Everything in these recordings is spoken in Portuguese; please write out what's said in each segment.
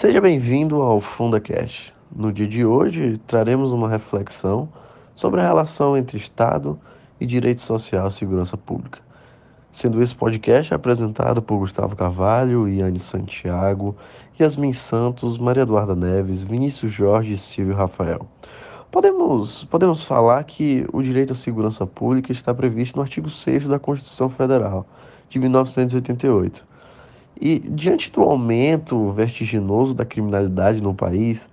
Seja bem-vindo ao FundaCast. No dia de hoje, traremos uma reflexão sobre a relação entre Estado e direito social e segurança pública. Sendo esse podcast apresentado por Gustavo Carvalho, Iane Santiago, Yasmin Santos, Maria Eduarda Neves, Vinícius Jorge e Silvio Rafael. Podemos, podemos falar que o direito à segurança pública está previsto no artigo 6 da Constituição Federal de 1988 e diante do aumento vertiginoso da criminalidade no país,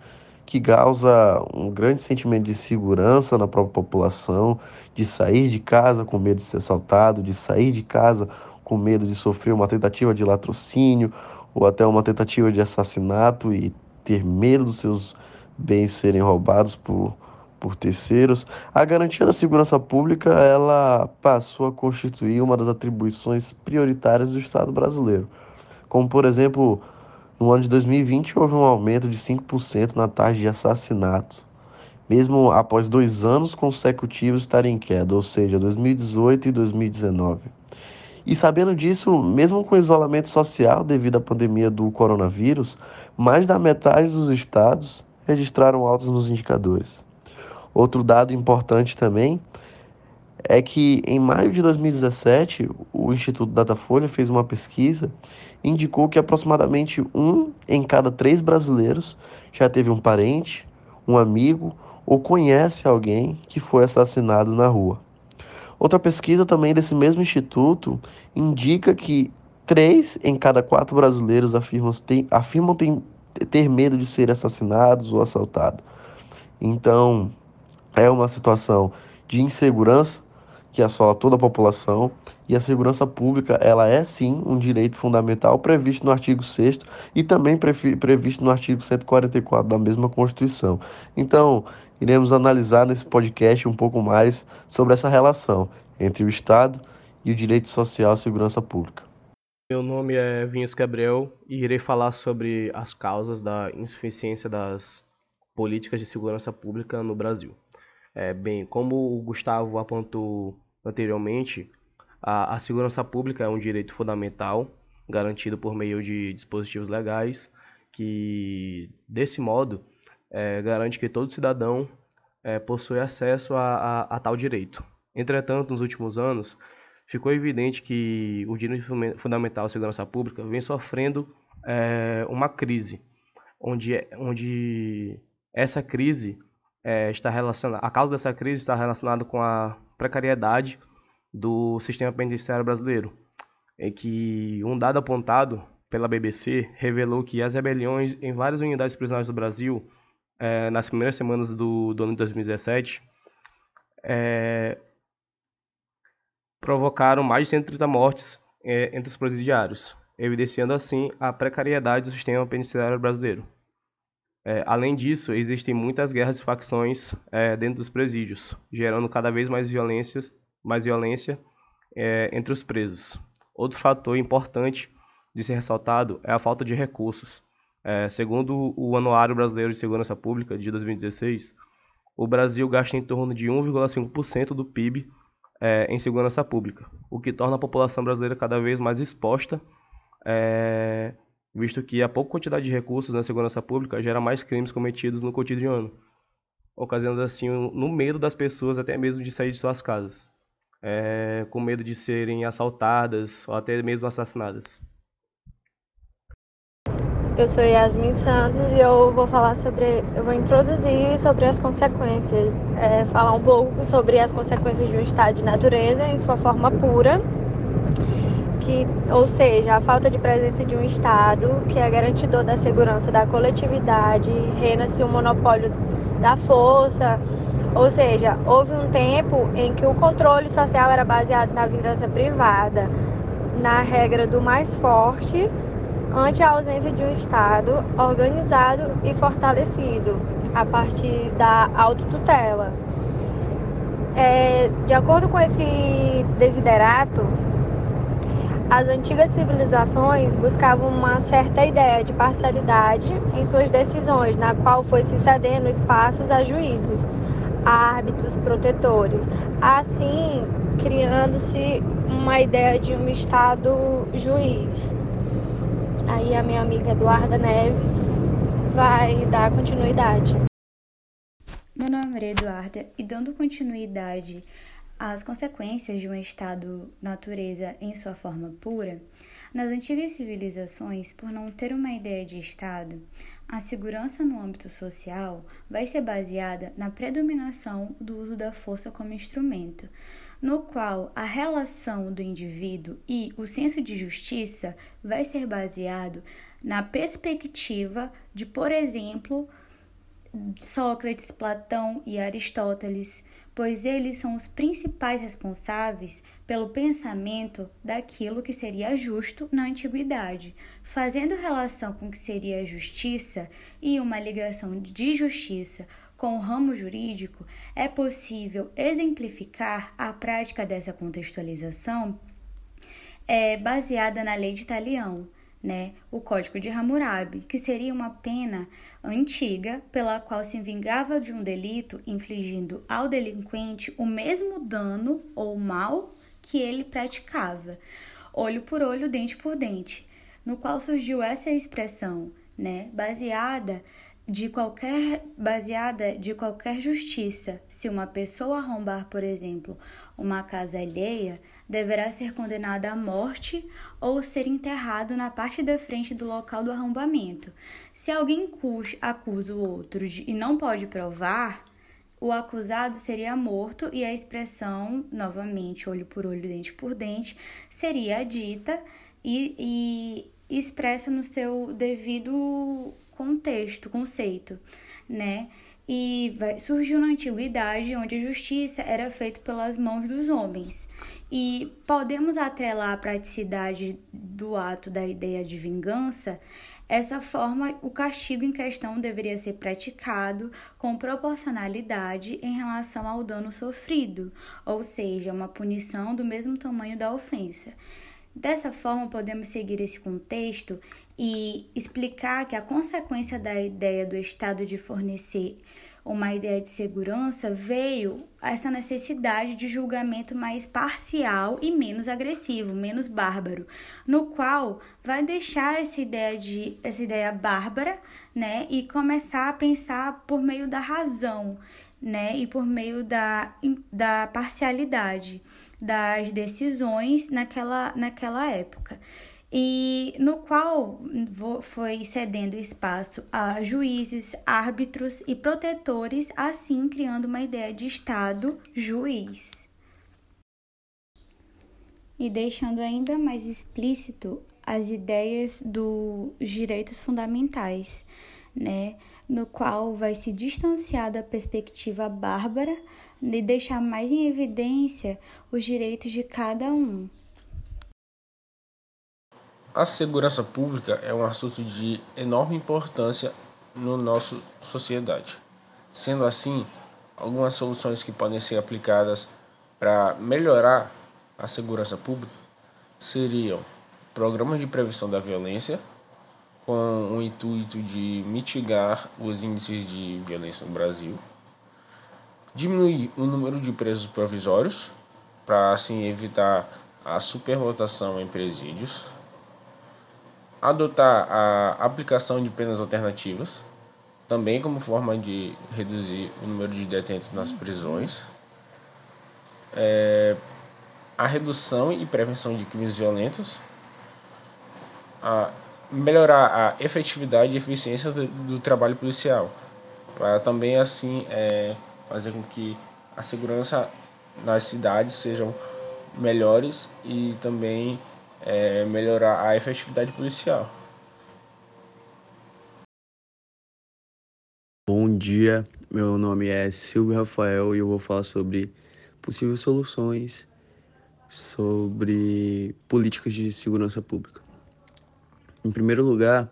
que causa um grande sentimento de segurança na própria população, de sair de casa com medo de ser assaltado, de sair de casa com medo de sofrer uma tentativa de latrocínio ou até uma tentativa de assassinato e ter medo dos seus bens serem roubados por, por terceiros, a garantia da segurança pública ela passou a constituir uma das atribuições prioritárias do Estado brasileiro como por exemplo, no ano de 2020 houve um aumento de 5% na taxa de assassinatos, mesmo após dois anos consecutivos estarem em queda, ou seja, 2018 e 2019. E sabendo disso, mesmo com o isolamento social devido à pandemia do coronavírus, mais da metade dos estados registraram altos nos indicadores. Outro dado importante também é que em maio de 2017, o Instituto Datafolha fez uma pesquisa indicou que aproximadamente um em cada três brasileiros já teve um parente, um amigo ou conhece alguém que foi assassinado na rua. Outra pesquisa também desse mesmo instituto indica que três em cada quatro brasileiros afirmam, tem, afirmam tem, ter medo de ser assassinados ou assaltados. Então, é uma situação de insegurança que assola toda a população, e a segurança pública, ela é sim um direito fundamental previsto no artigo 6 e também previsto no artigo 144 da mesma Constituição. Então, iremos analisar nesse podcast um pouco mais sobre essa relação entre o Estado e o direito social à segurança pública. Meu nome é Vinhos Gabriel e irei falar sobre as causas da insuficiência das políticas de segurança pública no Brasil. É, bem, como o Gustavo apontou anteriormente, a, a segurança pública é um direito fundamental garantido por meio de dispositivos legais que, desse modo, é, garante que todo cidadão é, possui acesso a, a, a, tal direito. Entretanto, nos últimos anos, ficou evidente que o direito fundamental à segurança pública vem sofrendo é, uma crise, onde, onde essa crise é, está relacionada, a causa dessa crise está relacionada com a precariedade do sistema penitenciário brasileiro, em que um dado apontado pela BBC revelou que as rebeliões em várias unidades prisionais do Brasil, é, nas primeiras semanas do, do ano de 2017, é, provocaram mais de 130 mortes é, entre os presidiários, evidenciando assim a precariedade do sistema penitenciário brasileiro. É, além disso, existem muitas guerras e facções é, dentro dos presídios, gerando cada vez mais, violências, mais violência é, entre os presos. Outro fator importante de ser ressaltado é a falta de recursos. É, segundo o Anuário Brasileiro de Segurança Pública de 2016, o Brasil gasta em torno de 1,5% do PIB é, em segurança pública, o que torna a população brasileira cada vez mais exposta é, visto que a pouca quantidade de recursos na segurança pública gera mais crimes cometidos no cotidiano, ocasionando assim no medo das pessoas até mesmo de sair de suas casas, é, com medo de serem assaltadas ou até mesmo assassinadas. Eu sou Yasmin Santos e eu vou falar sobre, eu vou introduzir sobre as consequências, é, falar um pouco sobre as consequências de um estado de natureza em sua forma pura que, ou seja, a falta de presença de um Estado que é garantidor da segurança da coletividade, reina-se o monopólio da força, ou seja, houve um tempo em que o controle social era baseado na vingança privada, na regra do mais forte, ante a ausência de um Estado organizado e fortalecido a partir da autotutela. É, de acordo com esse desiderato, as antigas civilizações buscavam uma certa ideia de parcialidade em suas decisões, na qual foi se cedendo espaços a juízes, árbitros, protetores, assim criando-se uma ideia de um Estado juiz. Aí a minha amiga Eduarda Neves vai dar continuidade. Meu nome é Eduarda e dando continuidade às consequências de um estado natureza em sua forma pura, nas antigas civilizações, por não ter uma ideia de Estado, a segurança no âmbito social vai ser baseada na predominação do uso da força como instrumento, no qual a relação do indivíduo e o senso de justiça vai ser baseado na perspectiva de, por exemplo, Sócrates, Platão e Aristóteles, pois eles são os principais responsáveis pelo pensamento daquilo que seria justo na antiguidade, fazendo relação com o que seria justiça e uma ligação de justiça com o ramo jurídico, é possível exemplificar a prática dessa contextualização é, baseada na lei de Talião, né, o Código de Hammurabi, que seria uma pena antiga pela qual se vingava de um delito, infligindo ao delinquente o mesmo dano ou mal que ele praticava, olho por olho, dente por dente, no qual surgiu essa expressão, né, baseada de qualquer baseada de qualquer justiça. Se uma pessoa arrombar, por exemplo, uma casa alheia, deverá ser condenada à morte ou ser enterrado na parte da frente do local do arrombamento. Se alguém acusa o outro e não pode provar, o acusado seria morto e a expressão, novamente, olho por olho, dente por dente, seria dita e, e expressa no seu devido contexto, conceito, né? E vai, surgiu na antiguidade, onde a justiça era feita pelas mãos dos homens. E podemos atrelar a praticidade do ato da ideia de vingança. Essa forma, o castigo em questão deveria ser praticado com proporcionalidade em relação ao dano sofrido, ou seja, uma punição do mesmo tamanho da ofensa. Dessa forma, podemos seguir esse contexto e explicar que a consequência da ideia do Estado de fornecer uma ideia de segurança veio essa necessidade de julgamento mais parcial e menos agressivo, menos bárbaro, no qual vai deixar essa ideia de essa ideia bárbara, né, e começar a pensar por meio da razão, né, e por meio da, da parcialidade das decisões naquela, naquela época. E no qual foi cedendo espaço a juízes, árbitros e protetores, assim criando uma ideia de Estado juiz. E deixando ainda mais explícito as ideias dos direitos fundamentais, né? No qual vai se distanciar da perspectiva bárbara e deixar mais em evidência os direitos de cada um. A segurança pública é um assunto de enorme importância no nossa sociedade. Sendo assim, algumas soluções que podem ser aplicadas para melhorar a segurança pública seriam programas de prevenção da violência, com o intuito de mitigar os índices de violência no Brasil diminuir o número de presos provisórios, para assim evitar a superlotação em presídios, adotar a aplicação de penas alternativas, também como forma de reduzir o número de detentos nas prisões, é, a redução e prevenção de crimes violentos, a melhorar a efetividade e eficiência do, do trabalho policial, para também assim é, fazer com que a segurança nas cidades sejam melhores e também é, melhorar a efetividade policial. Bom dia, meu nome é Silvio Rafael e eu vou falar sobre possíveis soluções sobre políticas de segurança pública. Em primeiro lugar,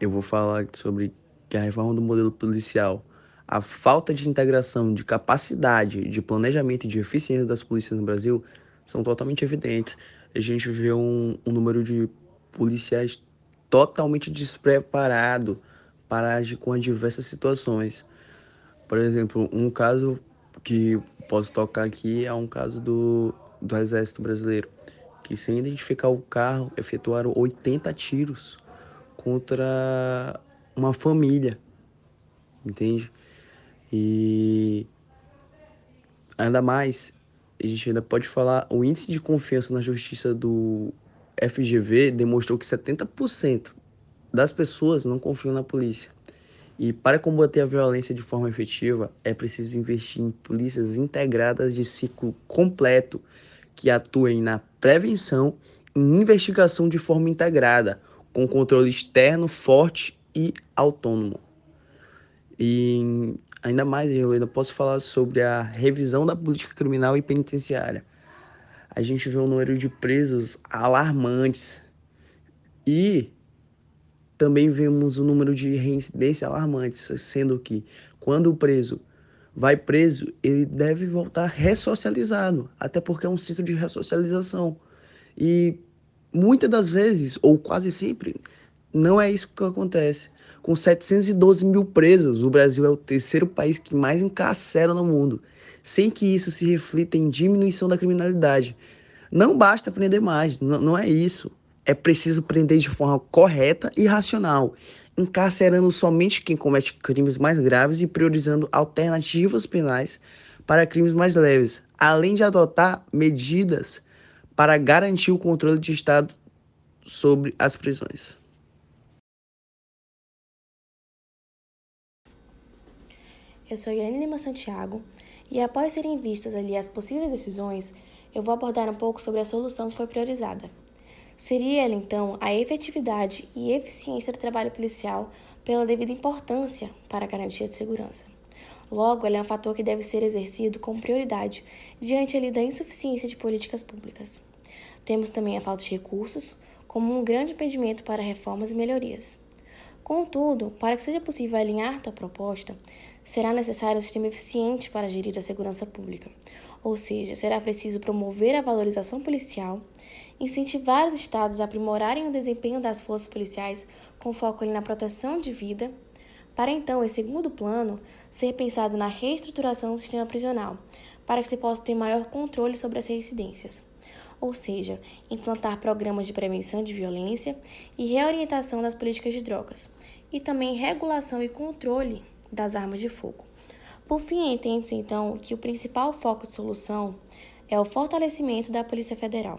eu vou falar sobre que a reforma do modelo policial a falta de integração, de capacidade, de planejamento e de eficiência das polícias no Brasil são totalmente evidentes. A gente vê um, um número de policiais totalmente despreparado para agir com as diversas situações. Por exemplo, um caso que posso tocar aqui é um caso do, do Exército Brasileiro, que sem identificar o carro, efetuaram 80 tiros contra uma família, entende? E ainda mais, a gente ainda pode falar, o índice de confiança na justiça do FGV demonstrou que 70% das pessoas não confiam na polícia. E para combater a violência de forma efetiva, é preciso investir em polícias integradas de ciclo completo que atuem na prevenção e investigação de forma integrada, com controle externo forte e autônomo. E ainda mais, eu ainda posso falar sobre a revisão da política criminal e penitenciária. A gente vê um número de presos alarmantes e também vemos o número de reincidência alarmantes, sendo que quando o preso vai preso, ele deve voltar ressocializado, até porque é um centro de ressocialização. E muitas das vezes, ou quase sempre, não é isso que acontece. Com 712 mil presos, o Brasil é o terceiro país que mais encarcera no mundo, sem que isso se reflita em diminuição da criminalidade. Não basta prender mais, não é isso. É preciso prender de forma correta e racional, encarcerando somente quem comete crimes mais graves e priorizando alternativas penais para crimes mais leves, além de adotar medidas para garantir o controle de Estado sobre as prisões. Eu sou Yane Lima Santiago e após serem vistas ali as possíveis decisões, eu vou abordar um pouco sobre a solução que foi priorizada. Seria ela, então, a efetividade e eficiência do trabalho policial pela devida importância para a garantia de segurança. Logo, ela é um fator que deve ser exercido com prioridade diante ali da insuficiência de políticas públicas. Temos também a falta de recursos como um grande impedimento para reformas e melhorias. Contudo, para que seja possível alinhar tal proposta, será necessário um sistema eficiente para gerir a segurança pública, ou seja, será preciso promover a valorização policial, incentivar os estados a aprimorarem o desempenho das forças policiais com foco na proteção de vida, para então, em segundo plano, ser pensado na reestruturação do sistema prisional, para que se possa ter maior controle sobre as residências ou seja, implantar programas de prevenção de violência e reorientação das políticas de drogas, e também regulação e controle das armas de fogo. Por fim, entende-se então que o principal foco de solução é o fortalecimento da Polícia Federal.